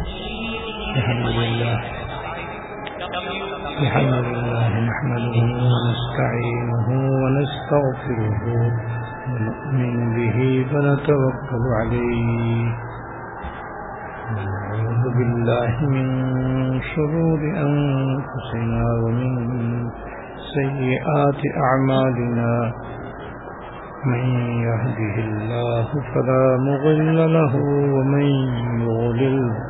الحمد لله الحمد لله نحمده ونستعينه ونستغفره ونؤمن به ونتوكل عليه. ونعوذ بالله من شرور أنفسنا ومن سيئات أعمالنا. من يهده الله فلا مضل له ومن يضلل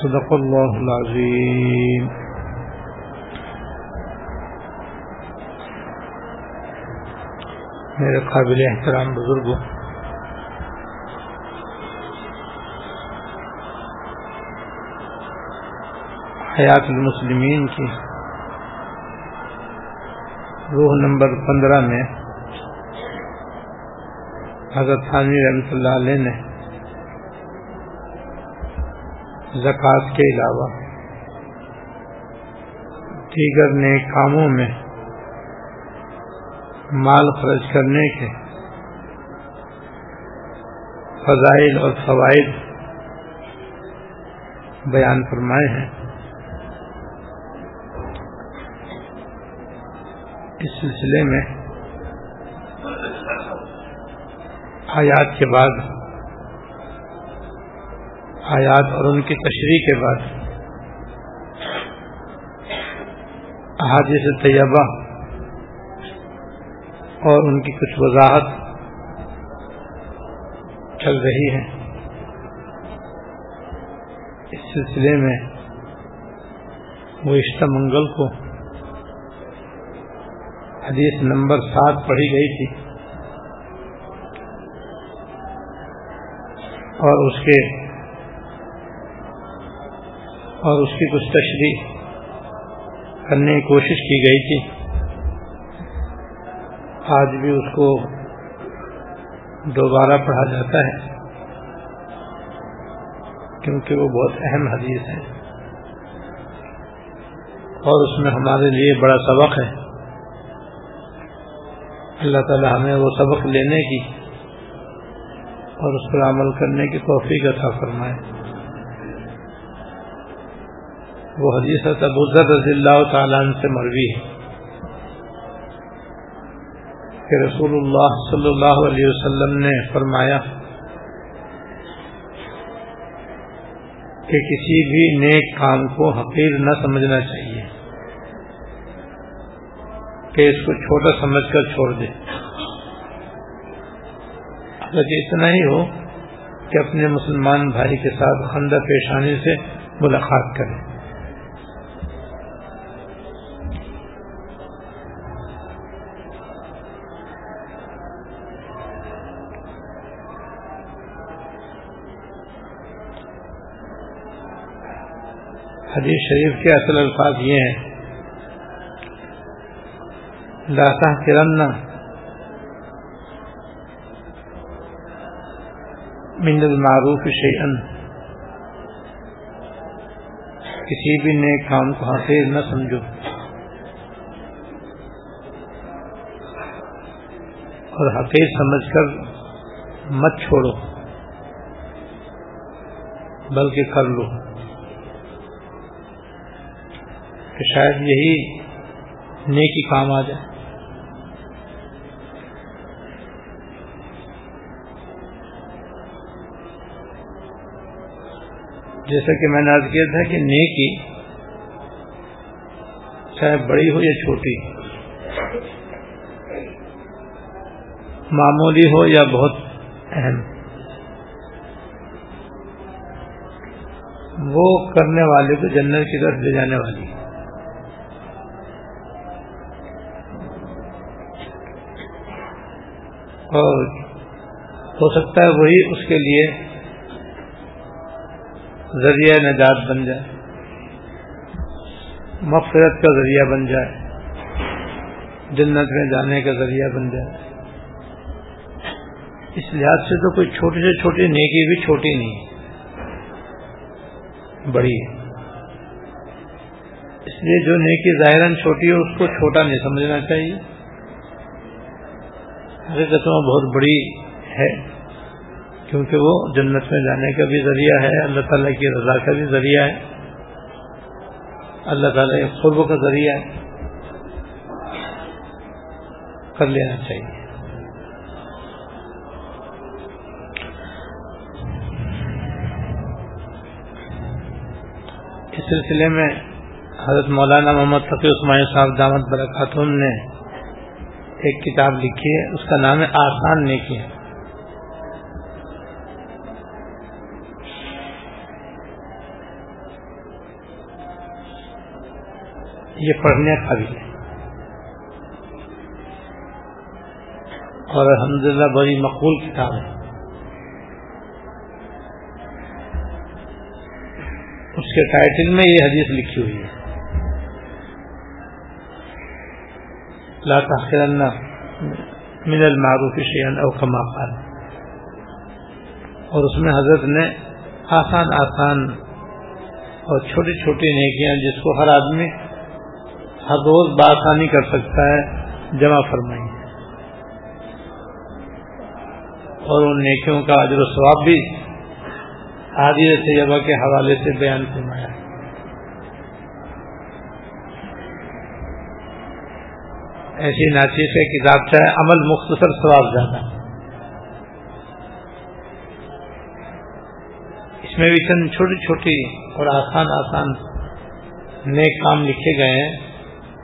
صدق الله العظيم. میرے قابل احترام بزرگوں حیات المسلمین کی روح نمبر پندرہ میں حضرت خانوی رحمۃ اللہ علیہ نے زکوٰۃ کے علاوہ۔ دیگر نیک کاموں میں مال خرچ کرنے کے فضائل اور فوائد بیان فرمائے ہیں۔ اس سلسلے میں آیات کے بعد آیات اور ان کی تشریح کے بعد احادیث طیبہ اور ان کی کچھ وضاحت چل رہی ہے۔ اس سلسلے میں وہ اشتہ منگل کو حدیث نمبر سات پڑھی گئی تھی اور اس کے اور اس کی کچھ تشریح کرنے کی کوشش کی گئی تھی۔ آج بھی اس کو دوبارہ پڑھا جاتا ہے۔ کیونکہ وہ بہت اہم حدیث ہے۔ اور اس میں ہمارے لیے بڑا سبق ہے۔ اللہ تعالی ہمیں وہ سبق لینے کی اور اس پر عمل کرنے کی توفیق عطا فرمائے۔ وہ حدیث ابو ذر رضی اللہ تعالیٰ عنہ سے مروی ہے کہ رسول اللہ صلی اللہ علیہ وسلم نے فرمایا کہ کسی بھی نیک کام کو حقیر نہ سمجھنا چاہیے، کہ اس کو چھوٹا سمجھ کر چھوڑ دے۔ اگر اتنا ہی ہو کہ اپنے مسلمان بھائی کے ساتھ خندہ پیشانی سے ملاقات کرے حدیث شریف کے اصل الفاظ یہ ہیں۔ لاتا کرنا من المعروف شیئن۔ کسی بھی نیک کام کو حقیر نہ سمجھو۔ اور حقیر سمجھ کر مت چھوڑو، بلکہ کر لو کہ شاید یہی نیکی کام آ جائے۔ جیسا کہ میں نے آج کیا تھا کہ نیکی چاہے بڑی ہو یا چھوٹی، معمولی ہو یا بہت اہم۔ وہ کرنے والے کو جنت کی طرف لے جانے والی۔ اور ہو سکتا ہے وہی اس کے لیے ذریعہ نجات بن جائے، مغفرت کا ذریعہ بن جائے، جنت میں جانے کا ذریعہ بن جائے۔ اس لحاظ سے تو کوئی چھوٹی سے چھوٹی نیکی بھی چھوٹی نہیں بڑی ہے۔ اس لیے جو نیکی ظاہر چھوٹی ہے اس کو چھوٹا نہیں سمجھنا چاہیے۔ حقیقت میں بہت بڑی ہے، کیونکہ وہ جنت میں جانے کا بھی ذریعہ ہے، اللہ تعالیٰ کی رضا کا بھی ذریعہ ہے، اللہ تعالیٰ کے قرب کا ذریعہ ہے، کر لینا چاہیے۔ اس سلسلے میں حضرت مولانا محمد فقی عثمانی صاحب دامت برکاتون نے ایک کتاب لکھی ہے، اس کا نام ہے آسان نیکی۔ ہے یہ پڑھنے کا بھی۔ ہے اور الحمدللہ بڑی مقبول کتاب ہے۔ اس کے ٹائٹل میں یہ حدیث لکھی ہوئی ہے۔ لا تحقرن من المعروف شیئا او کما قال. اور اس میں حضرت نے آسان آسان اور چھوٹی چھوٹی نیکیاں جس کو ہر آدمی ہر روز بآسانی کر سکتا ہے جمع فرمائی اور ان نیکیوں کا اجر و ثواب بھی حادی طیبہ کے حوالے سے بیان فرمایا۔ ایسی ناچی سے کتاب چاہے عمل مختصر ثواب زیادہ اس میں بھی چند چھوٹی چھوٹی اور آسان آسان نیک کام لکھے گئے ہیں،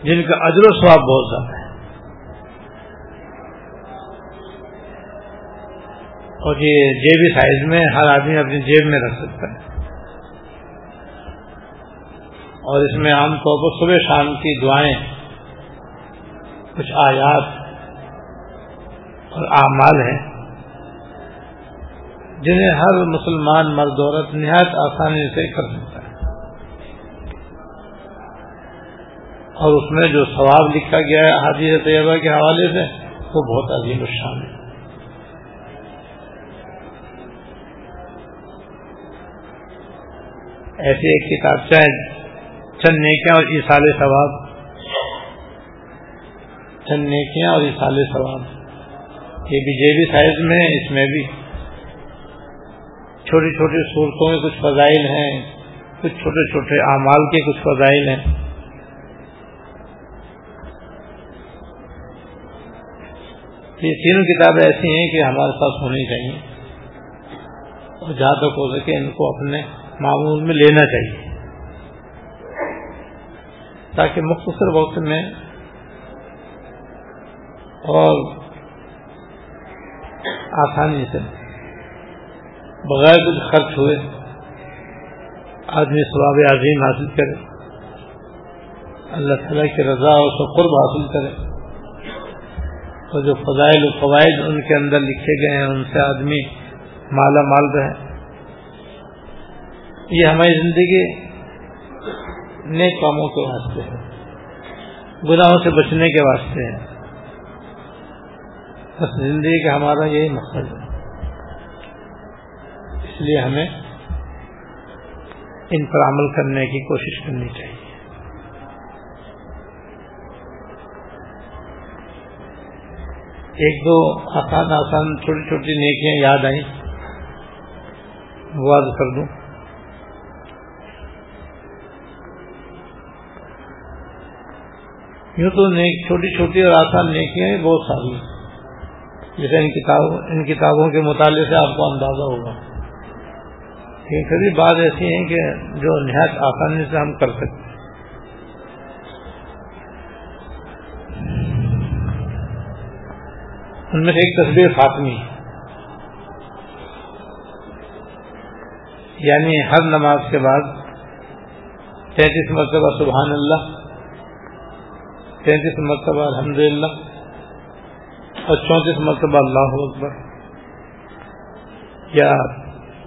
جن کا اجر و ثواب بہت زیادہ ہے۔ اور یہ جیبی سائز میں ہر آدمی اپنی جیب میں رکھ سکتا ہے۔ اور اس میں عام طور پر صبح شام کی دعائیں کچھ آیات اور اعمال ہیں جنہیں ہر مسلمان مرد عورت نہایت آسانی سے کر سکتا ہے۔ اور اس میں جو ثواب لکھا گیا ہے حادی طیبہ کے حوالے سے، وہ بہت عظیم الشان ہے۔ ایسی ایک کتاب چاہے چند نیکیاں اور ایسال ثواب چند نیکیاں اور ایسال ثواب یہ بھی جے بھی سائز میں اس میں بھی۔ چھوٹی چھوٹی صورتوں میں کچھ فضائل ہیں، کچھ چھوٹے چھوٹے اعمال کے کچھ فضائل ہیں۔ یہ تینوں کتابیں ایسی ہیں کہ ہمارے پاس ہونی چاہیے۔ اور جہاں تک ہو سکے ان کو اپنے معمول میں لینا چاہیے۔ تاکہ مختصر وقت میں اور آسانی سے بغیر کچھ خرچ ہوئے آدمی ثواب عظیم حاصل کرے، اللہ تعالیٰ کی رضا اور سقرب حاصل کرے۔ اور جو فضائل و فوائد ان کے اندر لکھے گئے ہیں، ان سے آدمی مالا مال رہے یہ ہماری زندگی نیک کاموں کے واسطے ہے، گناہوں سے بچنے کے واسطے ہے۔ بس زندگی کا ہمارا یہی مقصد ہے۔ اس لیے ہمیں ان پر عمل کرنے کی کوشش کرنی چاہیے۔ ایک دو آسان آسان چھوٹی چھوٹی نیکیاں یاد آئیں۔ وہ کر دوں۔ یوں تو نیک چھوٹی چھوٹی اور آسان نیکیاں بہت ساری جیسے ان کتابوں ان کتابوں کے مطالعے سے آپ کو اندازہ ہوگا۔ لیکن کبھی بات ایسی ہیں کہ جو نہایت آسانی سے ہم کر سکتے ان میں سے ایک تصویر فاطمی یعنی ہر نماز کے بعد تینتیس مرتبہ سبحان اللہ، تینتیس مرتبہ الحمد للہ اور چونتیس مرتبہ اللہ اکبر۔ یا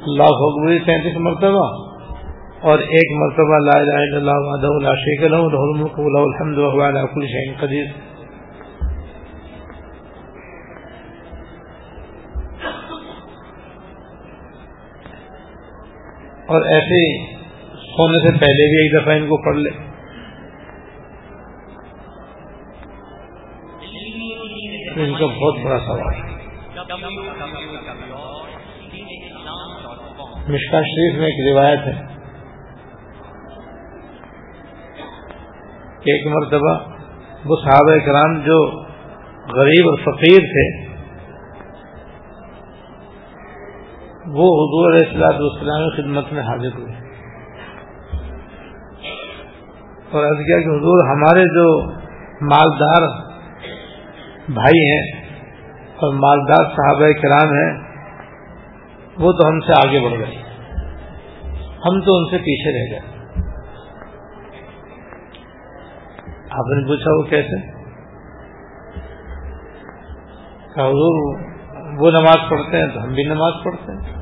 اللہ اکبر تینتیس مرتبہ۔ اور ایک مرتبہ لا الہ الا اللہ وحدہ لا شریک له له الملک وله الحمد وهو على كل شيء قدیر۔ اور ایسے سونے سے پہلے بھی ایک دفعہ ان کو پڑھ لے۔ ان کا بہت بڑا سوال ہے۔ مشکا شریف میں ایک روایت ہے کہ ایک مرتبہ وہ صحابہ کرام جو غریب اور فقیر تھے، وہ حضور علیہ السلاط والسلام خدمت میں حاضر ہوئے۔ اور عرض کیا کہ حضور ہمارے جو مالدار بھائی ہیں اور مالدار صحابہ کرام ہیں، وہ تو ہم سے آگے بڑھ گئے۔ ہم تو ان سے پیچھے رہ گئے۔ آپ نے پوچھا وہ کیسے؟ حضور، وہ نماز پڑھتے ہیں تو ہم بھی نماز پڑھتے ہیں۔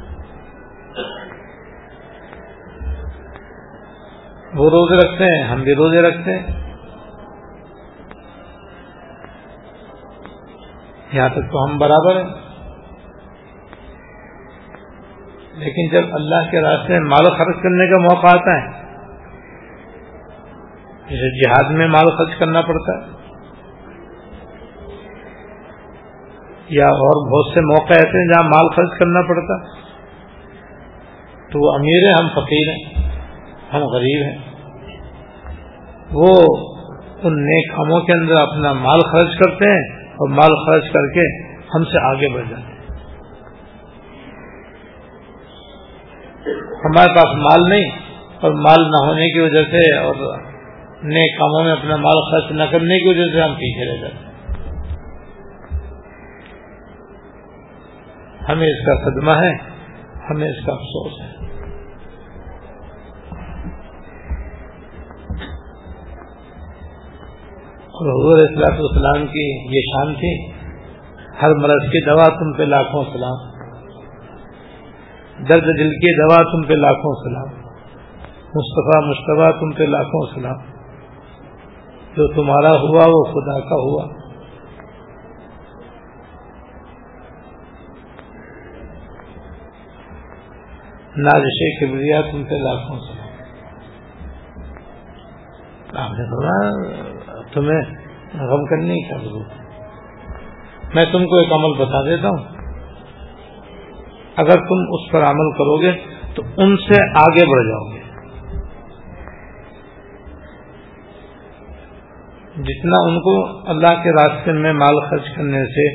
وہ روزے رکھتے ہیں، ہم بھی روزے رکھتے ہیں۔ یہاں تک تو ہم برابر ہیں۔ لیکن جب اللہ کے راستے میں مال خرچ کرنے کا موقع آتا ہے، جسے جہاد میں مال خرچ کرنا پڑتا ہے۔ یا اور بہت سے موقع ایسے ہیں جہاں مال خرچ کرنا پڑتا تو وہ امیر ہیں، ہم فقیر ہیں، ہم غریب ہیں۔ وہ ان نیک کاموں کے اندر اپنا مال خرچ کرتے ہیں۔ اور مال خرچ کر کے ہم سے آگے بڑھ جاتے ہیں۔ ہمارے پاس مال نہیں اور مال نہ ہونے کی وجہ سے اور نئے کاموں میں اپنا مال خرچ نہ کرنے کی وجہ سے ہم پیچھے رہ جاتے ہمیں اس کا صدمہ ہے، ہمیں اس کا افسوس ہے۔ اور حضور اصلاح السلام کی یہ شان تھی، ہر مرض کی دوا تم پہ لاکھوں سلام، درد دل کی دوا تم پہ لاکھوں سلام، مصطفیٰ مشتبہ تم پہ لاکھوں سلام، جو تمہارا ہوا وہ خدا کا ہوا۔ نازش کبریا تم پہ لاکھوں سلام۔ آپ نے تمہیں غم کرنے کی ضرورت میں تم کو ایک عمل بتا دیتا ہوں۔ اگر تم اس پر عمل کرو گے تو ان سے آگے بڑھ جاؤ گے۔ جتنا ان کو اللہ کے راستے میں مال خرچ کرنے سے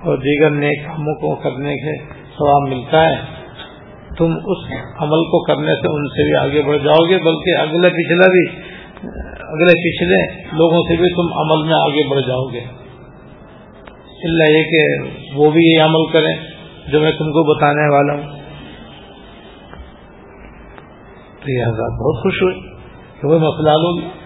اور دیگر نیک کاموں کو کرنے کے ثواب ملتا ہے، تم اس عمل کو کرنے سے ان سے بھی آگے بڑھ جاؤ گے، بلکہ اگلے پچھلا بھی اگلے پچھلے لوگوں سے بھی تم عمل میں آگے بڑھ جاؤ گے۔ اللہ یہ کہ وہ بھی یہ عمل کریں جو میں تم کو بتانے والا ہوں۔ تو یہ حضرات بہت خوش ہوئے کہ وہ مسئلہ لوگ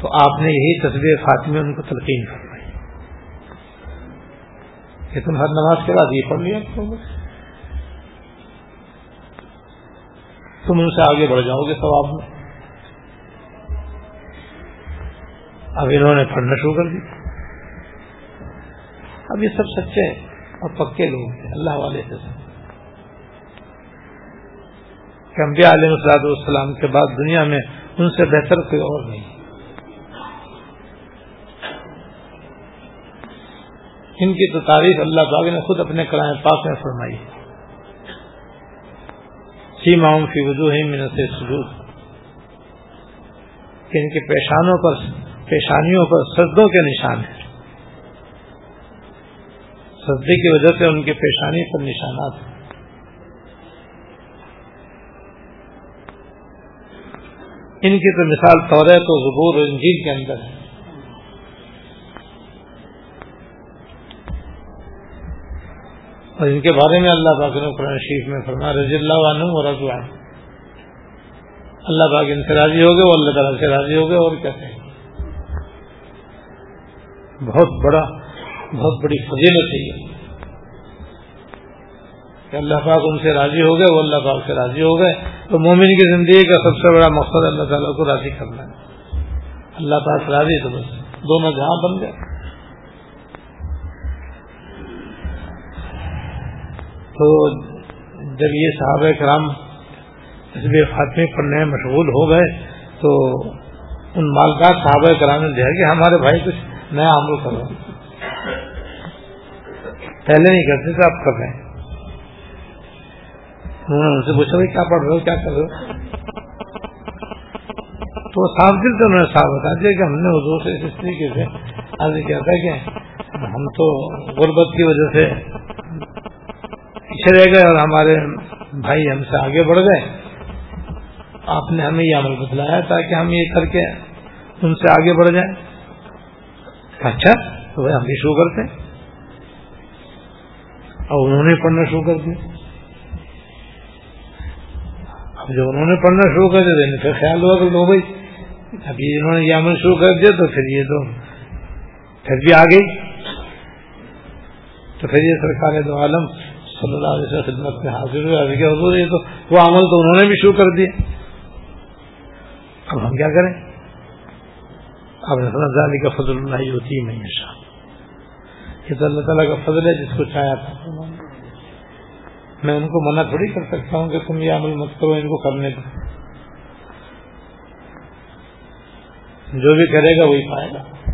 تو آپ نے یہی تصویر فاطمہ ان کو تلقین کروائی کہ تم ہر نماز کے بعد یہ پڑھ لیا تم ان سے آگے بڑھ جاؤ گے ثواب میں۔ اب انہوں نے پڑھنا شروع کر دیا۔ اب یہ سب سچے اور پکے لوگ ہیں، اللہ والے سے کہ انبیاء علیہ السلاد والسلام کے بعد دنیا میں ان سے بہتر کوئی اور نہیں۔ ان کی تو تعریف اللہ پاک نے خود اپنے کرائے پاک میں فرمائی۔ ہے سیما کی وجوہ من سے سجود کہ ان کے پیشانوں پر، پیشانیوں پر سردوں کے نشان ہیں۔ سردی کی وجہ سے ان کی پیشانی پر نشانات ہیں۔ ان کی تو مثال طور ہے تو زبور اور انجیل کے اندر ہے۔ اور ان کے بارے میں اللہ پاک نے قرآن شریف میں فرما رضی اللہ عنہ اور رضوان اللہ پاک ان سے راضی ہو گئے اور اللہ تعالیٰ سے راضی ہو گئے، اور کہتے ہیں بہت بڑا، بہت بڑی فضیلت ہے یہ۔ کہ اللہ پاک ان سے راضی ہو گئے، وہ اللہ پاک سے راضی ہو گئے۔ تو مومن کی زندگی کا سب سے بڑا مقصد اللہ تعالیٰ کو راضی کرنا ہے۔ اللہ پاک راضی تو بس، دونوں جہاں بن گئے۔ تو جب یہ صحابہ کرام تصویر خاتمے پڑھنے میں مشغول ہو گئے تو ان مالدار صحابہ کرام نے دیا کہ ہمارے بھائی کچھ نیا عمل کرو۔ پہلے نہیں کرتے تھے آپ کر رہے ہیں۔ انہوں نے ان سے پوچھا، بھائی، کیا پڑھ رہے ہو؟ کیا کر رہے ہو؟ تو صاف دل سے انہوں نے صاف بتا دیا کہ ہم نے حضور سے اس طریقے سے آگے کیا تھا کہ ہم تو غربت کی وجہ سے پیچھے رہ گئے اور ہمارے بھائی ہم سے آگے بڑھ گئے۔ آپ نے ہمیں یہ عمل بتلایا تاکہ ہم یہ کر کے ان سے آگے بڑھ جائیں۔ اچھا تو ہم بھی شروع کرتے۔ اور انہوں نے پڑھنا شروع کر دیا۔ اب جب انہوں نے پڑھنا شروع کر دیا تو پھر خیال ہوا کہ لو بھائی، ابھی انہوں نے یہ عمل شروع کر دیا تو پھر یہ تو پھر بھی آ گئی تو پھر یہ سرکار دو عالم صلی اللہ علیہ وسلم خدمت میں حاضر ہوئے حضور، یہ تو وہ عمل تو انہوں نے بھی شروع کر دیا اب ہم کیا کریں؟ اب ذالی کا فضل اللہ ہوتی ہے میں یہ تو اللہ تعالیٰ کا فضل ہے، جس کو چاہا تھا۔ میں ان کو منع تھوڑی کر سکتا ہوں کہ تم یہ عمل مت کرو، ان کو کرنے دو۔ جو بھی کرے گا وہی پائے گا۔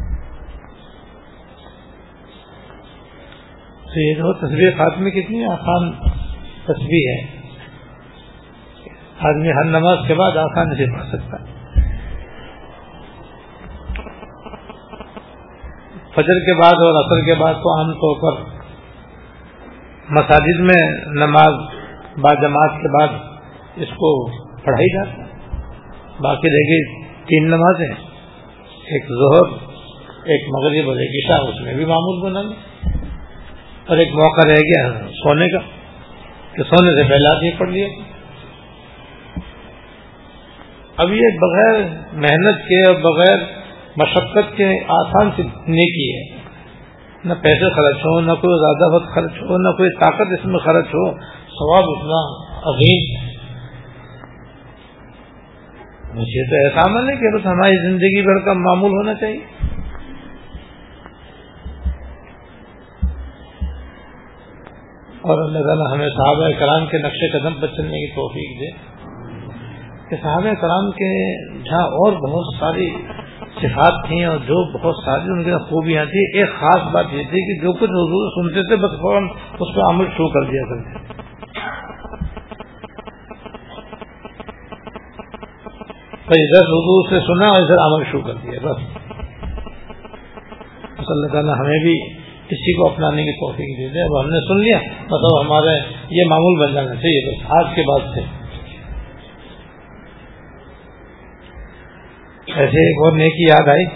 تو یہ جو تصویر خاتمے کتنی آسان تصویر ہے۔ آدمی ہر نماز کے بعد آسانی سے پڑھ سکتا۔ ہے فجر کے بعد اور اثر کے بعد تو عام طور پر مساجد میں نماز با جماعت کے بعد اس کو پڑھائی جاتا ہے۔ باقی رہ گئی تین نمازیں۔ ایک ظہر، ایک مغرب اور ایک عشاء، اس میں بھی معمول بنا لیں۔ اور ایک موقع رہ گیا سونے کا کہ سونے سے پہلے آدمی پڑھ لیا اب یہ بغیر محنت کے اور بغیر مشقت کے آسان سے نیکی ہے۔ نہ پیسے خرچ ہو نہ کوئی زیادہ وقت خرچ ہو، نہ کوئی طاقت اس میں خرچ ہو، ثواب اتنا عظیم مجھے تو ایسا عمل ہے کہ بس ہماری زندگی بھر کا معمول ہونا چاہیے۔ اور اللہ تعالیٰ ہمیں صحابہ کرام کے نقش قدم پر چلنے کی توفیق دے کہ صحابہ کرام کے جہاں اور بہت ساری صفات تھیں اور جو بہت ساری ان کی خوبیاں تھیں، ایک خاص بات یہ تھی کہ جو کچھ حضور سنتے تھے، بس فوراً اس پہ عمل شروع کر دیا کرتے ادھر حضور سے سنا اور ادھر عمل شروع کر دیا بس اللہ تعالیٰ ہمیں بھی کسی کو اپنانے کی توفیق دے دے اب ہم نے سن لیا مطلب ہمارے یہ معمول بن جانا چاہیے بس۔ آج کے بعد سے۔ ایسے ایک اور نیکی یاد آئی۔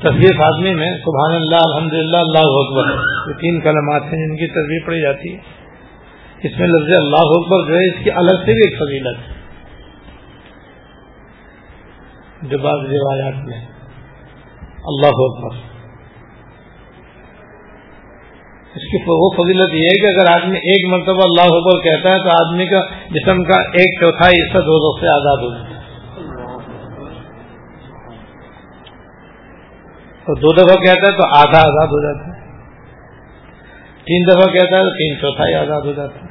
تصویر آدمی میں سبحان اللہ الحمد للہ اللہ اکبر۔ یہ تین کلمات ہیں جن کی تصویر پڑھی جاتی ہے۔ اس میں لفظ اللہ اکبر جو ہے، اس کی الگ سے بھی ایک فضیلت۔ ہے جو بعض روایات میں۔ اللہ اکبر۔ اس کی وہ فضیلت یہ ہے کہ اگر آدمی ایک مرتبہ اللہ اکبر کہتا ہے تو آدمی کا جسم کا ایک چوتھائی حصہ دو دو سے آزاد ہو جاتا ہے۔ اور دو دفعہ کہتا ہے تو آدھا آزاد ہو جاتا ہے۔ تین دفعہ کہتا ہے تو تین چوتھائی آزاد ہو جاتا ہے۔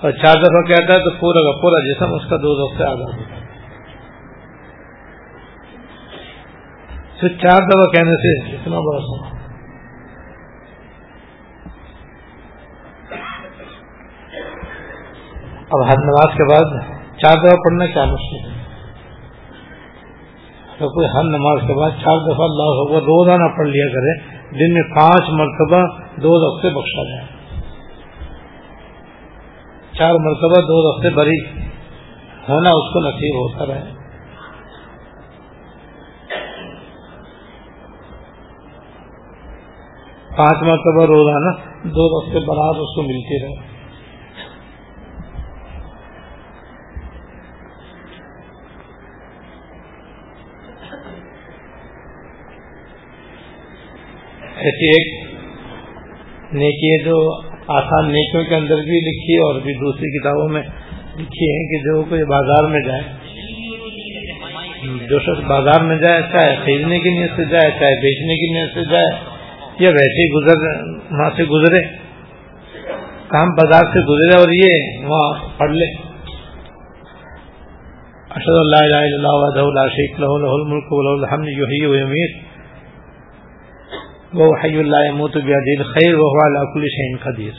اور چار دفعہ کہتا ہے تو پورا کا پورا جسم اس کا دو دو سے آزاد ہو جاتا ہے۔ چار دفعہ کہنے سے اتنا بڑا سما اب ہر نماز کے بعد چار دفعہ پڑھنا کیا مشکل ہے؟ تو کوئی ہر نماز کے بعد چار دفعہ اللہ اکبر روزانہ پڑھ لیا کرے، دن میں پانچ مرتبہ دو ہفتے بخشا جائے۔ چار مرتبہ دو ہفتے بری ہونا اس کو نصیب ہوتا رہے۔ پانچ مرتبہ روزانہ دو ہفتے برات اس کو ملتی رہے۔ ایسی ایک نیکی ہے جو آسان نیکیوں کے اندر بھی لکھی ہے اور بھی دوسری کتابوں میں لکھی ہے کہ جو کوئی بازار میں جائے۔ جو شخص بازار میں جائے، چاہے خریدنے کی نیت سے جائے، چاہے بیچنے کی نیت سے جائے یا ویسے گزر وہاں سے گزرے۔ کام بازار سے گزرے اور یہ وہاں پڑھ لے۔ اشد اللہ اللہ وحدہ لا شیخ لہ الملک الحمد یمیر وہ حی اللہ موت بیادل خیر وہ کل شین قدیر۔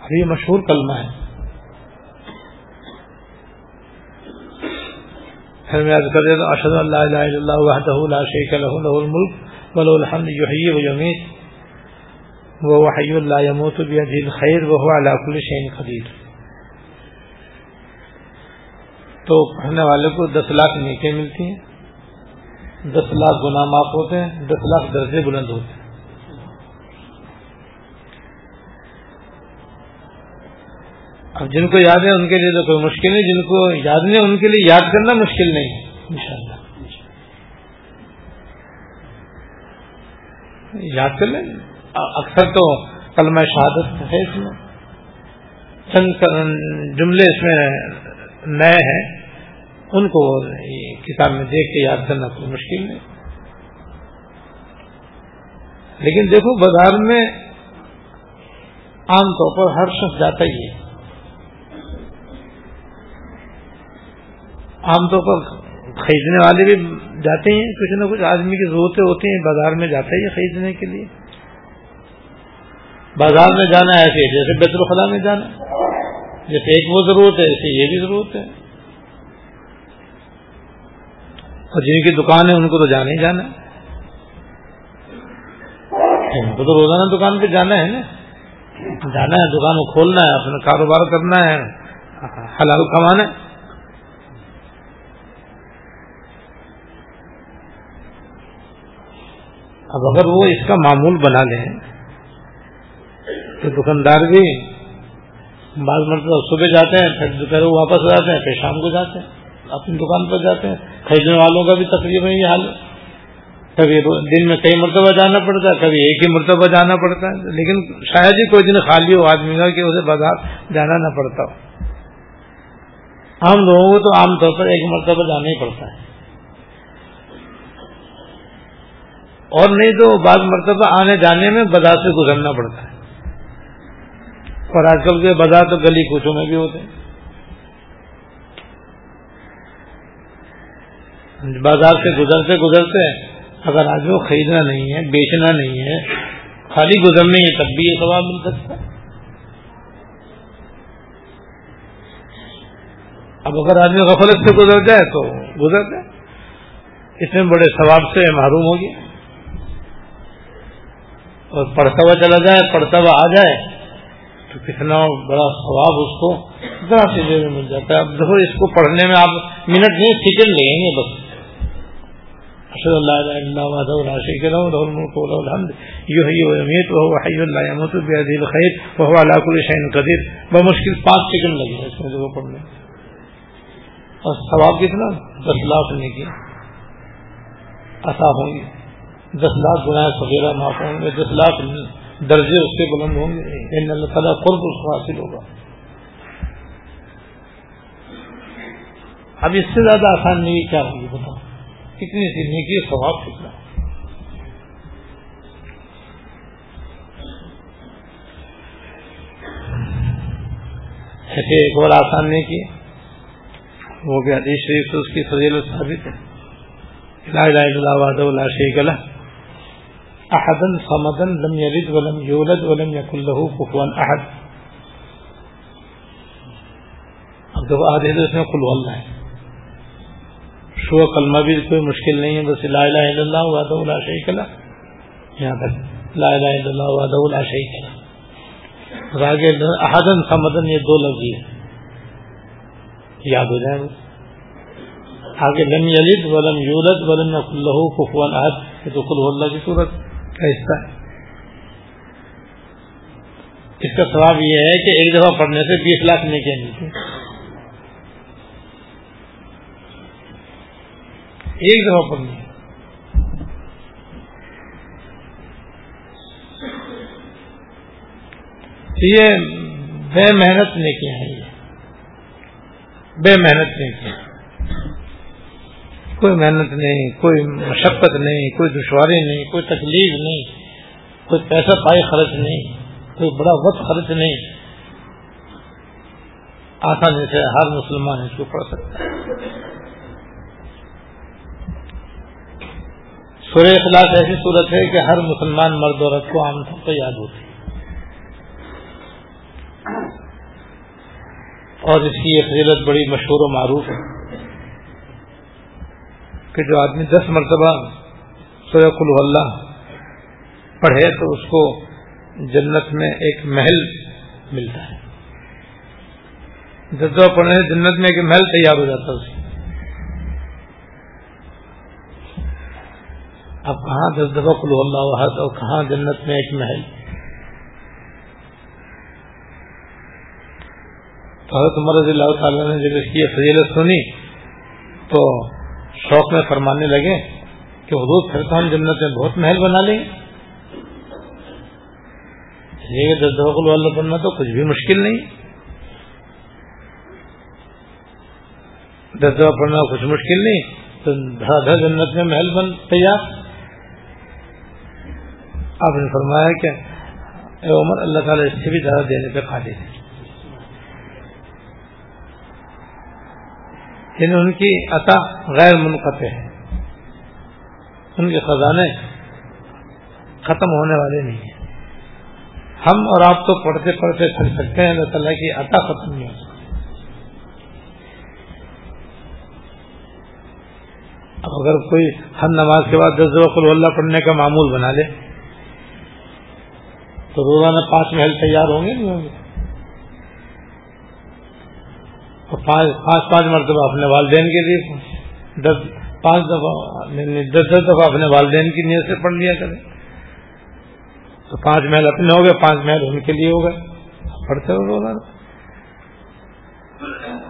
اب یہ مشہور کلمہ ہے۔ پھر میں عرض کر دیتا اشد اللہ الہ الا اللہ وحدہ لا شریک له له الملک۔ وله الحمد يحيي ويميت وهو حي لا يموت بيده الخير وهو على كل شيء قدير تو پڑھنے والے کو دس لاکھ نیکیں ملتی ہیں، دس لاکھ گناہ معاف ہوتے ہیں، دس لاکھ درجے بلند ہوتے ہیں۔ اب جن کو یاد ہے ان کے لیے تو کوئی مشکل نہیں، جن کو یاد نہیں، ان کے لیے یاد کرنا مشکل نہیں، انشاءاللہ۔ یاد کر لیں؟ اکثر تو کلمہ شہادت ہے اس میں۔ چند جملے اس میں نئے ہیں۔ ان کو کتاب میں دیکھ کے یاد کرنا کوئی مشکل نہیں۔ لیکن دیکھو، بازار میں عام طور پر ہر شخص جاتا ہی ہے۔ عام طور پر خریدنے والے بھی جاتے ہیں، کچھ نہ کچھ آدمی کی ضرورتیں ہوتی ہیں، بازار میں جاتا ہی خریدنے کے لیے۔ بازار میں جانا ایسے جیسے بیت الخلا میں جانا جیسے ایک وہ ضرورت ہے ایسے یہ بھی ضرورت ہے۔ اور جن کی دکان ہے، ان کو تو جانا ہی جانا ان کو تو روزانہ دکان پہ جانا ہے نا۔ جانا ہے، دکان کو کھولنا ہے، اپنا کاروبار کرنا ہے، حلال کمانا ہے۔ اب اگر وہ اس کا معمول بنا لیں تو دکاندار بھی بعض مرتبہ صبح جاتے ہیں، پھر دوپہر واپس جاتے ہیں، پھر شام کو جاتے ہیں، اپنی دکان پر جاتے ہیں۔ خریدنے والوں کا بھی تقریباً یہ حال کبھی دن میں کئی مرتبہ جانا پڑتا ہے، کبھی ایک ہی مرتبہ جانا پڑتا ہے۔ لیکن شاید ہی کوئی دن خالی ہو، آدمی کا، کہ اسے بازار جانا نہ پڑتا ہو۔ عام لوگوں کو تو عام طور پر ایک مرتبہ جانا ہی پڑتا ہے۔ اور نہیں تو بعض مرتبہ آنے جانے میں بازار سے گزرنا پڑتا ہے۔ اور آج کل کے بازار تو گلی کوچوں میں بھی ہوتے ہیں۔ بازار سے گزرتے گزرتے اگر آج وہ خریدنا نہیں ہے، بیچنا نہیں ہے، خالی گزرنے ہے تب بھی یہ ثواب مل سکتا ہے۔ اب اگر آدمی غفلت سے گزر جائے تو گزر جائے۔ اس میں بڑے ثواب سے محروم ہوگی اور پڑھتا ہوا چلا جائے، پڑھتا ہوا آ جائے، تو کتنا بڑا ثواب اس کو ذرا سی دیر میں مل جاتا ہے۔ اب دیکھو اس کو پڑھنے میں آپ منٹ نہیں، سیکنڈ لیں گے بس۔ اشهد ان لا اله الا الله وحده لا شريك له له الملك وله الحمد يحيي ويميت وهو حي لا يموت بيده الخير وهو على كل شيء قدير بمشکل پانچ سیکنڈ لگے اس میں جو پڑھنے۔ اور ثواب کتنا؟ دس لاکھ نیکی عطا ہوں گے۔ دس لاکھ گناہ صغیرہ معاف ہوں گے، دس لاکھ درجے اس کے بلند ہوں گے۔ ان اللہ تعالیٰ قرب اس کو حاصل ہوگا۔ اب اس سے زیادہ آسان نہیں کیا ہوگی بتاؤ کتنی سی نیکی سواب کتنا؟ ایسے ایک اور آسان نہیں کی وہ بھی حدیث شریف سے اس کی فضیل ثابت ہے۔ لا الہ الا اللہ وحدہ لا شریک لہ احدن صمدن لم یلد ولم یولد ولم یکن له کفوا احد اب دیکھو، آدھے تو اس میں قل اللہ ہے۔ شروع کلمہ بھی کوئی مشکل نہیں ہے، بس لا الہ الا اللہ وحدہ لا شریک له۔ یہاں تک، لا الہ الا اللہ وحدہ لا شریک له۔ اور آگے احدن سمدن یہ دو لفظ ہیں۔ یاد ہو جائیں آگے، لم یلد ولم یولد ولم یکن له کفوا احد یہ تو قل اللہ کی صورت۔ کا حصہ ہے؟ اس کا ثواب یہ ہے کہ ایک دفعہ پڑھنے سے بیس لاکھ نہیں کیا ملتی ایک دفعہ پڑھنی یہ بے محنت نے کیا ہے۔ یہ بے محنت نے کیا۔ کوئی محنت نہیں، کوئی مشقت نہیں، کوئی دشواری نہیں، کوئی تکلیف نہیں، کوئی پیسہ پائی خرچ نہیں، کوئی بڑا وقت خرچ نہیں۔ آسانی سے ہر مسلمان اس کو پڑھ سکتا ہے۔ سورہ اخلاص ایسی صورت ہے کہ ہر مسلمان مرد عورت کو عام طور پر یاد ہوتی اور اس کی یہ فضیلت بڑی مشہور و معروف ہے۔ کہ جو آدمی دس مرتبہ سورہ کل اللہ پڑھے تو اس کو جنت میں ایک محل ملتا ہے۔ دس دفعہ پڑھنے سے جنت میں ایک محل تیار ہو جاتا ہے اس اب کہاں دس دفعہ کلو اللہ وحد اور کہاں جنت میں ایک محل۔ تو حضرت عمر رضی اللہ تعالیٰ نے جب اس کی فضیلت سنی تو شوق میں فرمانے لگے کہ حدود پھر تو ہم جنت میں بہت محل بنا لیں گے۔ دس دفعہ کلو بننا تو کچھ بھی مشکل نہیں۔ دس دفعہ پڑھنا کچھ مشکل نہیں۔ تو دھڑا جنت میں محل بن، تیار۔ آپ نے فرمایا کہ اے عمر، اللہ تعالیٰ اس سے بھی زیادہ دینے پہ قادر ہے۔ یعنی ان کی عطا غیر منقطع ہے۔ ان کے خزانے ختم ہونے والے نہیں ہیں۔ ہم اور آپ تو پڑھتے پڑھتے پھر سکتے ہیں، اللہ تعالیٰ کی عطا ختم نہیں ہو سکتی۔ اب اگر کوئی ہر نماز کے بعد دس وقل اللہ پڑھنے کا معمول بنا لے، تو روزانہ پانچ محل تیار ہوں گے؟ نہیں ہوں گے۔ پانچ پانچ مرتبہ اپنے والدین کے لیے دس پانچ دفعہ یعنی دس دس دفعہ اپنے والدین کی نیت سے پڑھ لیا کریں۔ تو پانچ محل اپنے ہو گئے، پانچ محل ان کے لیے ہو گئے۔ پڑھتے ہو روزانہ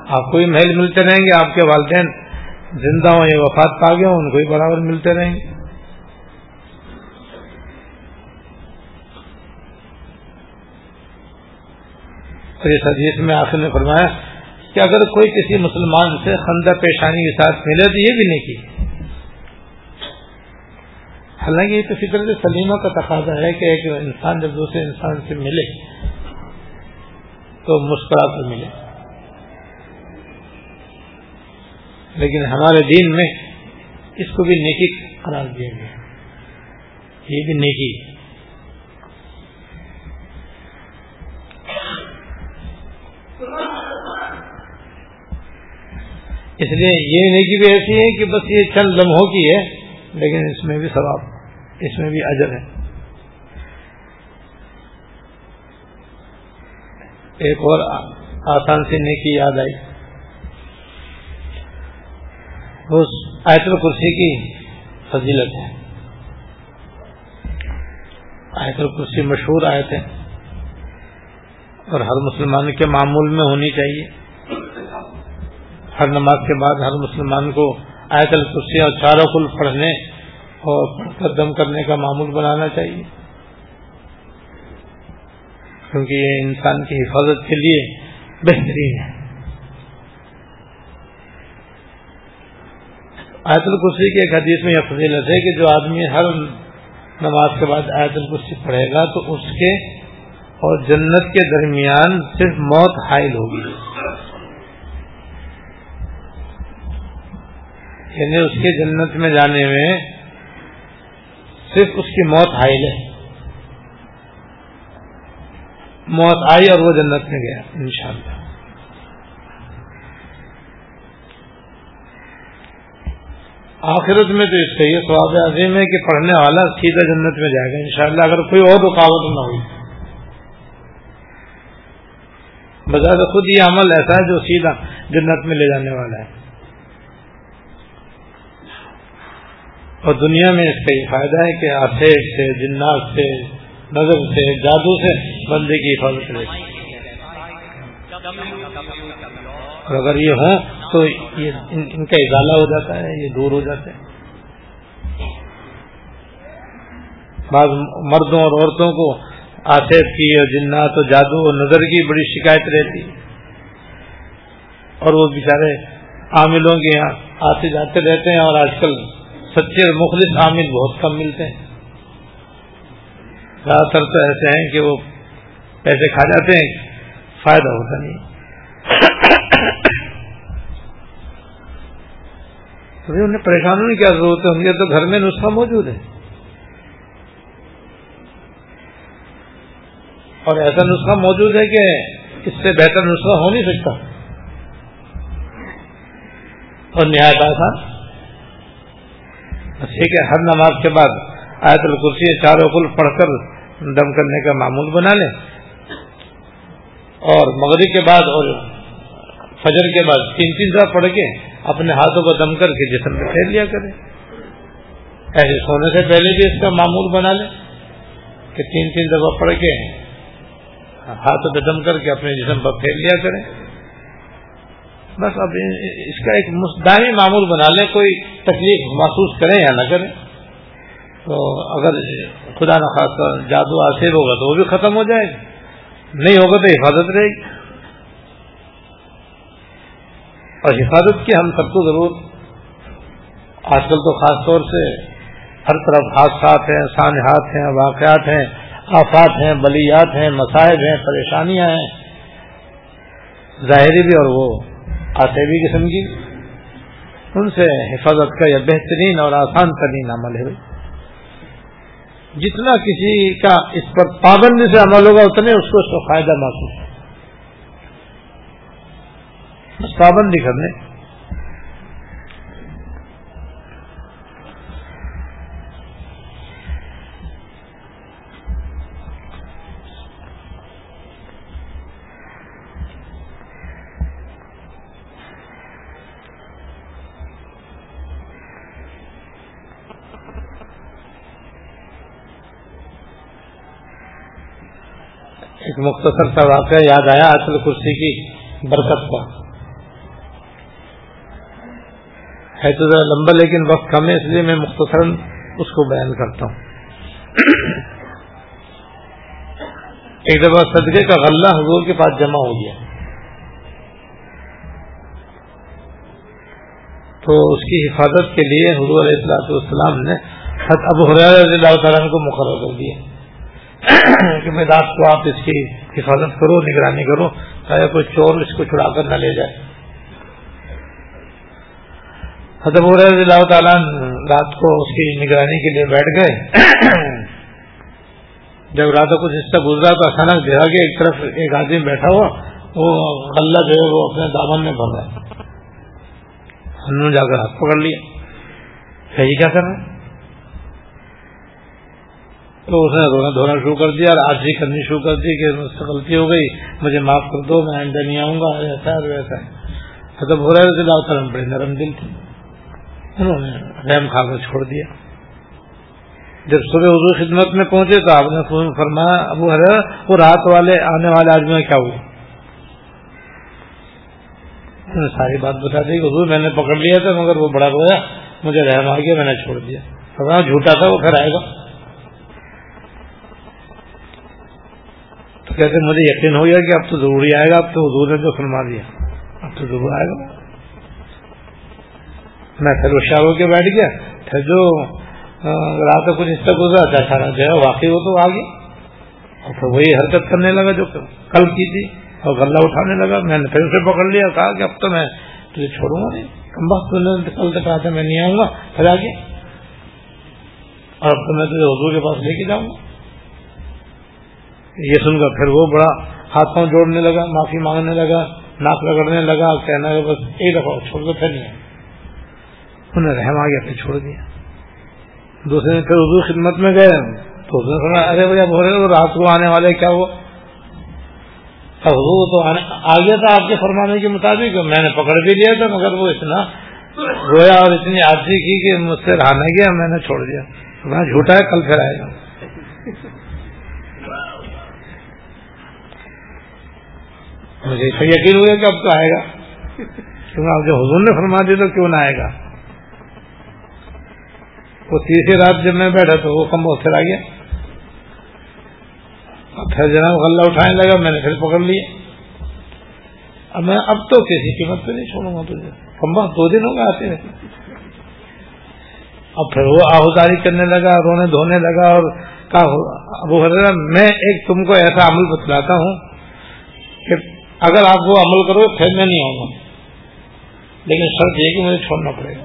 آپ کو بھی محل ملتے رہیں گے، آپ کے والدین زندہ ہوں یا وفات پا گئے ہوں، ان کو بھی برابر ملتے رہیں گے۔ اس حدیث میں آخر نے فرمایا کہ اگر کوئی کسی مسلمان سے خندہ پیشانی کے ساتھ ملے تو یہ بھی نہیں کی۔ حالانکہ یہ تو فطرت سلیمہ کا تقاضا ہے کہ ایک انسان جب دوسرے انسان سے ملے تو مسکرا کر ملے۔ لیکن ہمارے دین میں اس کو بھی نیکی قرار دیا گیا۔ یہ بھی نیکی۔ اس لیے یہ نیکی بھی ایسی ہے کہ بس یہ چند لمحوں کی ہے، لیکن اس میں بھی ثواب، اس میں بھی اجر ہے۔ ایک اور آسان سی نیکی یاد آئی۔ اس آیت الکرسی کی فضیلت ہے۔ آیت الکرسی مشہور آیت ہے اور ہر مسلمان کے معمول میں ہونی چاہیے۔ ہر نماز کے بعد ہر مسلمان کو آیت الکرسی اور چاروں کل پڑھنے اور پڑھ کر دم کرنے کا معمول بنانا چاہیے۔ کیونکہ یہ انسان کی حفاظت کے لیے بہترین ہے۔ آیت الکرسی کے ایک حدیث میں یہ فضیلت ہے کہ جو آدمی ہر نماز کے بعد آیت الکرسی پڑھے گا تو اس کے اور جنت کے درمیان صرف موت حائل ہوگی۔ یعنی اس کے جنت میں جانے میں صرف اس کی موت حائل ہے۔ موت آئی اور وہ جنت میں گیا، انشاءاللہ۔ آخرت میں تو اس سے یہ سواب عظیم ہے کہ پڑھنے والا سیدھا جنت میں جائے گا، انشاءاللہ۔ اگر کوئی اور رکاوٹ نہ ہوئی۔ بجائے خود یہ عمل ایسا ہے جو سیدھا جنت میں لے جانے والا ہے۔ اور دنیا میں اس کا یہ فائدہ ہے کہ آسیب سے، جنات سے نظر سے، جادو سے بندے کی حفاظت اور اگر یہ ہوں تو یہ ان کا اضالہ ہو جاتا ہے، یہ دور ہو جاتے ہیں بعض مردوں اور عورتوں کو آصف کی اور جنات و جادو اور نظر کی بڑی شکایت رہتی۔ اور وہ بیچارے عاملوں کے یہاں آتے جاتے رہتے ہیں اور آج کل سچے اور مخلص عامل بہت کم ملتے ہیں۔ زیادہ تر تو ایسے ہیں کہ وہ پیسے کھا جاتے ہیں، فائدہ ہوتا نہیں۔ انہیں پریشان ہونے کی کیا ضرورت ہے؟ تو گھر میں نسخہ موجود ہے۔ اور ایسا نسخہ موجود ہے کہ اس سے بہتر نسخہ ہو نہیں سکتا۔ اور نہایت آسان۔ ٹھیک ہے، ہر نماز کے بعد آیت الکرسی چاروں کل پڑھ کر دم کرنے کا معمول بنا لیں۔ اور مغرب کے بعد اور فجر کے بعد تین تین دفعہ پڑھ کے اپنے ہاتھوں کو دم کر کے جسم میں پھیر لیا کریں۔ ایسے سونے سے پہلے بھی اس کا معمول بنا لیں کہ تین تین دفعہ پڑھ کے ہاتھوں پہ دم کر کے اپنے جسم پر پھیر لیا کریں۔ بس اب اس کا ایک دائمی معمول بنا لیں، کوئی تکلیف محسوس کریں یا نہ کریں۔ تو اگر خدا نخواستہ جادو آصر ہوگا تو وہ بھی ختم ہو جائے گا نہیں ہوگا تو حفاظت رہے گی۔ اور حفاظت کی ہم سب کو ضرور آج کل تو خاص طور سے ہر طرف حادثات ہیں سانحات ہیں، واقعات ہیں، آفات ہیں، بلیات ہیں مسائب ہیں، پریشانیاں ہیں۔ ظاہری بھی اور وہ آسیبی قسم کی۔ ان سے حفاظت کا یہ بہترین اور آسان ترین عمل ہے جتنا کسی کا اس پر پابندی سے عمل ہوگا، اتنے اس کو اس کو فائدہ محسوس پابندی کرنے۔ ایک مختصر سا واقعہ یاد آیا اصل کرسی کی برکت کا۔ ہے تو ذرا لمبا لیکن وقت کم ہے اس لیے میں مختصر اس کو بیان کرتا ہوں۔ ایک دفعہ صدقے کا غلہ حضور کے پاس جمع ہو گیا۔ تو اس کی حفاظت کے لیے حضور علیہ السلاط والسلام نے ابو رضی اللہ تعالیٰ کو مقرر کر دیا۔ کہ میں رات کو آپ اس کی حفاظت کرو، نگرانی کرو چاہے کوئی چور اس کو چھڑا کر نہ لے جائے۔ حضرت رضی اللہ تعالیٰ رات کو اس کی نگرانی کے لیے بیٹھ گئے۔ جب رات کو کچھ حصہ گزرا تو اچانک دیکھا کہ ایک طرف ایک آدمی بیٹھا ہوا، وہ غلہ جو ہے وہ اپنے دامن میں بھر رہا ہے ہم نے جا کر ہاتھ پکڑ لیا۔ صحیح کیا کر رہے ہیں؟ تو اس نے رونا دھونا شروع کر دیا اور آج ہی کرنی شروع کر دی کہ مجھ سے غلطی ہو گئی، مجھے معاف کر دو، میں آئندہ نہیں آؤں گا، ایسا ہے، ویسا ہے۔ حضرت ہو رہا ہے تعالیٰ بڑے نرم دل تھے۔ انہوں نے رحم کھا کر چھوڑ دیا۔ جب صبح حضور خدمت میں پہنچے تو آپ نے فرمایا، ابو ہر وہ رات والے آنے والے آدمی کیا ہوا؟ نے ساری بات بتا دی حضور، میں نے پکڑ لیا تھا مگر وہ بڑا رویا، مجھے رحم آ گیا، میں نے چھوڑ دیا۔ فرمایا، جھوٹا تھا، وہ پھر آئے گا۔ کہتے مجھے یقین ہو گیا کہ اب تو ضروری آئے گا، اب تو حضور نے تو فرما دیا۔ اب تو ضرور آئے گا۔ میں پھر ہوشیار ہو کے بیٹھ گیا۔ پھر جو رات کچھ حصہ گزرا تھا سارا جو ہے، واقعی وہ تو آ گیا۔ اور پھر وہی حرکت کرنے لگا جو کل کی تھی اور غلہ اٹھانے لگا۔ میں نے پھر اسے پکڑ لیا، کہا کہ اب تو میں تجھے چھوڑوں گا نہیں۔ کم وقت کل تک کہا تھا، میں نہیں آؤں گا۔ پھر آگے۔ اور اب تو میں تجھے حضور کے پاس لے کے جاؤں گا۔ یہ سن کر پھر وہ بڑا ہاتھوں جوڑنے لگا، معافی مانگنے لگا، ناک رگڑنے لگا کہنا کہ بس ایک دفعہ چھوڑ کر پھر نہیں انہیں رحم آ گیا پھر چھوڑ دیا۔ دوسرے دن پھر اردو خدمت میں گئے۔ تو اس نے سنا ارے بھیا بول رہے رات کو آنے والے کیا ہوا؟ حضور تو آ گیا تھا آپ کے فرمانے کے مطابق۔ میں نے پکڑ بھی لیا تھا، مگر وہ اتنا رویا اور اتنی عادی کی کہ مجھ سے رہا گیا، میں نے چھوڑ دیا۔ میں جھوٹا ہے، کل پھر آئے گا۔ مجھے یقین ہوا کہ اب تو آئے گا۔ کیونکہ آپ جو حضور نے فرما دی تو کیوں نہ آئے گا؟ وہ تیسری رات جب میں بیٹھا تو وہ کم بہت پھر آ گیا۔ پھر جناب غلہ اٹھانے لگا، میں نے پھر پکڑ لیا۔ اب میں اب تو کسی قیمت پہ نہیں چھوڑوں گا تجھے۔ کمبا دو دن ہو گئے آتے رہے اب پھر وہ آہداری کرنے لگا، رونے دھونے لگا اور ابو حضرت، میں ایک تم کو ایسا عمل بتلاتا ہوں اگر آپ وہ عمل کرو پھر میں نہیں آؤں گا۔ لیکن شرط یہ کہ مجھے چھوڑنا پڑے گا۔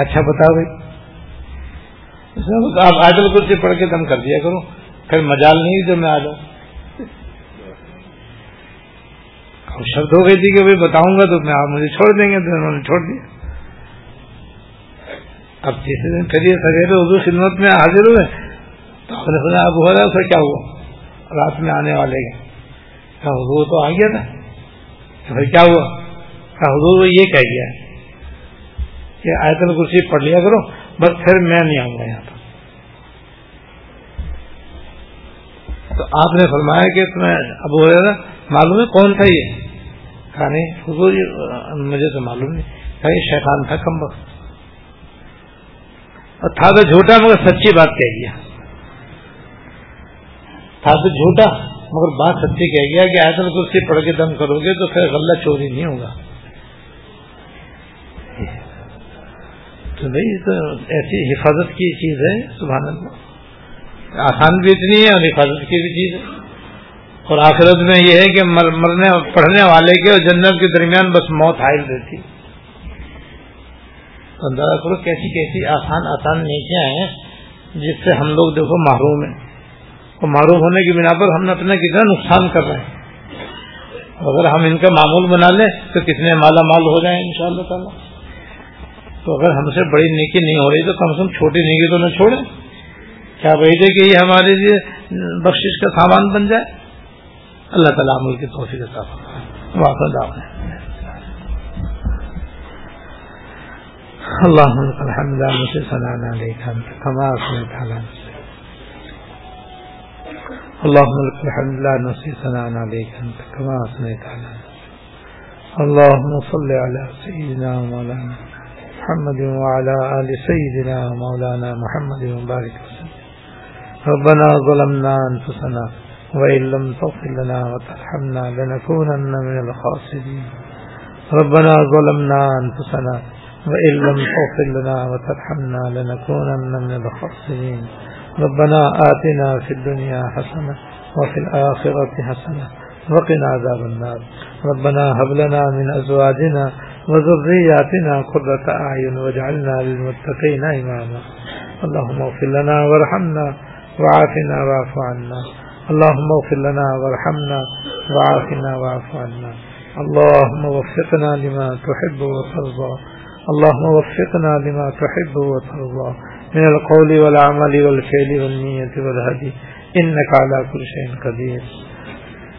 اچھا بتاؤ بھائی؟ آپ آدل کرسی پڑھ کے دم کر دیا کرو۔ پھر مجال نہیں جو میں آ جاؤں۔ شرط ہو گئی تھی کہ بتاؤں گا تو میں آپ مجھے چھوڑ دیں گے، تو انہوں نے چھوڑ دیا۔ اب تیسرے دن پھر یہ سگے اردو خدمت میں حاضر ہوئے۔ تو آپ نے سنا اب ہو رہا پھر کیا ہوا؟ رات میں آنے والے حضور تو آ گیا تھا پھر کیا ہوا؟ حضور یہ کہہ گیا کہ آیتل کرسی پڑھ لیا کرو، بس پھر میں نہیں آؤں گا یہاں پر۔ تو آپ نے فرمایا کہ تمہیں اب ہو رہا معلوم ہے کون تھا یہ؟ کہا نہیں، حضور مجھے تو معلوم نہیں۔ کہا یہ شیطان تھا کم وقت اور تھا تو جھوٹا مگر سچی بات کہہ گیا تھا تو جھوٹا، مگر بات سچی کہہ گیا کہ آیتل کرسی پڑھ کے دم کرو گے تو پھر غلہ چوری نہیں ہوگا۔ تو بھائی تو ایسی حفاظت کی چیز ہے، سبحان اللہ۔ آسان بھی اتنی ہے اور حفاظت کی بھی چیز ہے۔ اور آخرت میں یہ ہے کہ مرنے پڑھنے والے کے اور جنت کے درمیان بس موت حائل رہتی۔ اندازہ کرو کیسی کیسی آسان آسان نیکیاں ہیں، جس سے ہم لوگ دیکھو محروم ہیں۔ اور معروف ہونے کی بنا پر ہم نے اپنا کتنا نقصان کر رہے ہیں۔ اگر ہم ان کا معمول بنا لیں تو کتنے مالا مال ہو جائیں ان شاء اللہ تعالیٰ۔ تو اگر ہم سے بڑی نیکی نہیں ہو رہی تو کم سے کم چھوٹی نیکی تو نہ چھوڑیں۔ کیا بھائی کہ یہ ہمارے لیے بخشش کا سامان بن جائے؟ اللہ تعالیٰ عمل کی توفیق کے ساتھ واپس اللہ الحمد مجھے سنانا لیکن کما تعالیٰ اللهم لك الحمد لا نصي ثناء عليك انت كما اثنيت على اللهم صل على سيدنا مولانا محمد وعلى آل سيدنا مولانا محمد وبارك وسلم. ربنا ظلمنا أنفسنا وإن لم تغفر لنا وترحمنا لنكونن من الخاسرين. ربنا ظلمنا أنفسنا وإن لم تغفر لنا وترحمنا لنكونن من الخاسرين. ربنا آتنا في الدنيا حسنة وفي الآخرة حسنة وقنا عذاب النار. ربنا هب لنا من أزواجنا وذرياتنا قرة أعين واجعلنا للمتقين إماما اللهم اغفر لنا وارحمنا وعافنا واعف عنا. اللهم اغفر لنا وارحمنا وعافنا واعف عنا. اللهم وفقنا لما تحب وترضى. اللهم وفقنا لما تحب وترضى. من القول والعمل والفعل والنية والهدي. إنك على كل شيء قدير.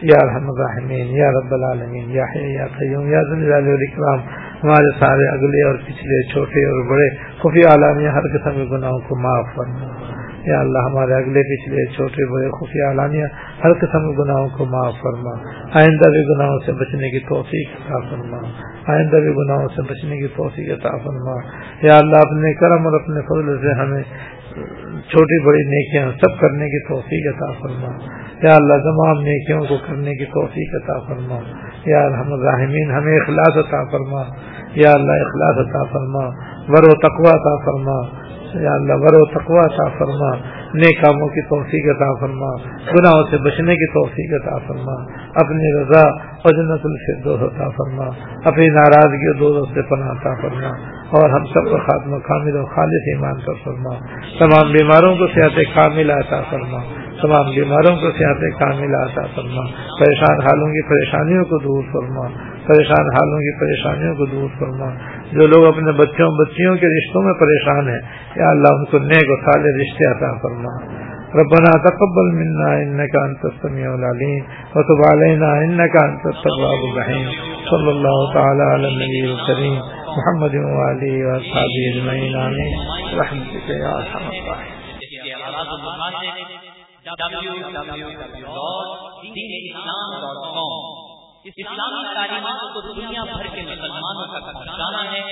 یا رحم الرحمین یا رب العالمین یا حی یا قیوم یا ذل والاکرام ہمارے سارے اگلے اور پچھلے چھوٹے اور بڑے خفی عالمیہ ہر قسم کے گناہوں کو معاف فرما یا اللہ ہمارے اگلے پچھلے چھوٹے بڑے خفی عالمیہ ہر قسم کے گناہوں کو معاف فرما۔ آئندہ بھی گناہوں سے بچنے کی توفیق عطا فرما۔ آئندہ بھی گناہوں سے بچنے کی توفیق عطا فرما۔ یا اللہ اپنے کرم اور اپنے فضل سے ہمیں چھوٹی بڑی نیکیاں سب کرنے کی توفیق عطا فرما۔ یا اللہ تمام نیکیوں کو کرنے کی توفیق عطا فرما۔ یا الحمد الرحمین ہمیں اخلاص عطا فرما۔ یا اللہ اخلاص عطا فرما۔ ور و تقوا عطا فرما۔ یا اللہ ور و تقوا عطا فرما، نیک کاموں کی توفیق عطا فرما، گناہوں سے بچنے کی توفیق عطا فرما، اپنی رضا اور جنت الفردوس عطا فرما، اپنی ناراضگی اور دو سے پناہ عطا فرما۔ اور ہم سب کا خاتمہ کامل و خالص ایمان کر فرما۔ تمام بیماروں کو صحت کامل عطا فرما۔ تمام بیماروں کو صحت کامل عطا فرما۔ پریشان حالوں کی پریشانیوں کو دور فرما۔ پریشان حالوں کی پریشانیوں کو دور فرما۔ جو لوگ اپنے بچوں بچیوں کے رشتوں میں پریشان ہیں، یا اللہ ان کو نیک و سال رشتے عطا فرما۔ ربنا تقبل منا انك انت السميع العليم وتب علينا انك انت التواب الرحيم صلى الله تعالى على النبي الكريم محمد والی وعلى واصحابه اجمعين امين رحمتك يا ارحم الراحمين اسلامی تعلیمات کو دنیا بھر کے مسلمانوں تک پہنچانا ہے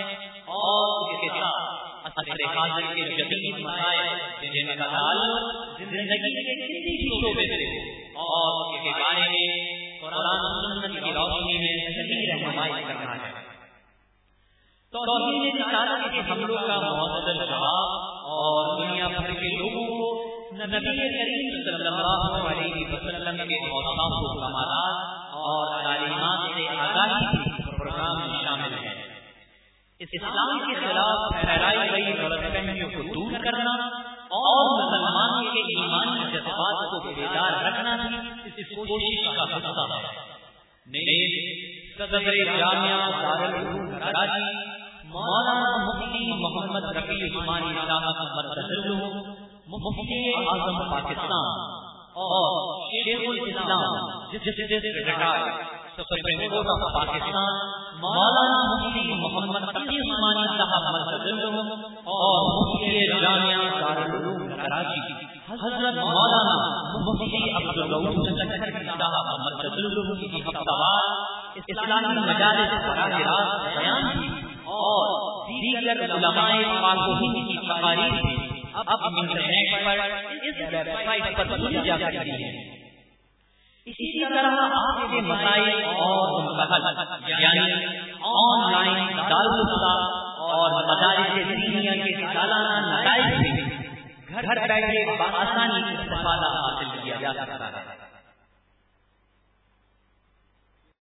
اور اس کے ساتھ اثر حاضر کے جدید مسائل، جنہیں کا تعلق زندگی کے کسی بھی شعبے سے اور اس کے بارے میں قرآن سنت کی روشنی میں صحیح رہنمائی کرنا ہے۔ توحید رسالت کے حملوں کا معتدل جواب اور دنیا بھر کے لوگوں کو نبی کریم صلی اللہ علیہ وسلم کے اوصاف و کمالات اور تعلیمات سے آگاہی پروگرام میں شامل ہے اسلام کے خلاف پھیلائی گئی غلط فہمیوں کو دور کرنا اور مسلمانوں کے ایمانی جذبات کو بیدار رکھنا اس کوشش کا حصہ ہے۔ صدر جامعہ دارالعلوم کراچی مولانا مفتی محمد رفیع عثمانی صاحب مرتضی مفتی اعظم پاکستان اور شیخ الاسلام جس جس ریٹائر پاکستان، مولانا مفتی محمد تقی عثمانی صاحب مرکز اور مفتی جامعہ دارالعلوم کراچی، حضرت مولانا مفتی عبداللہ صاحب مرکز کی ہفتہ اسلامی مجالس براہ راست بیان کی اور دیگر علماء پاک کی تقاریر اب انٹرنیٹ پر اس ویب سائٹ پر سنی جا سکتی ہے اسی طرح آپ کے مسائل اور یعنی آن لائن دارالفتا اور مدارس دینیا کے سالانہ نتائج سے گھر بیٹھے بآسانی استفادہ حاصل کیا جا سکتا ہے۔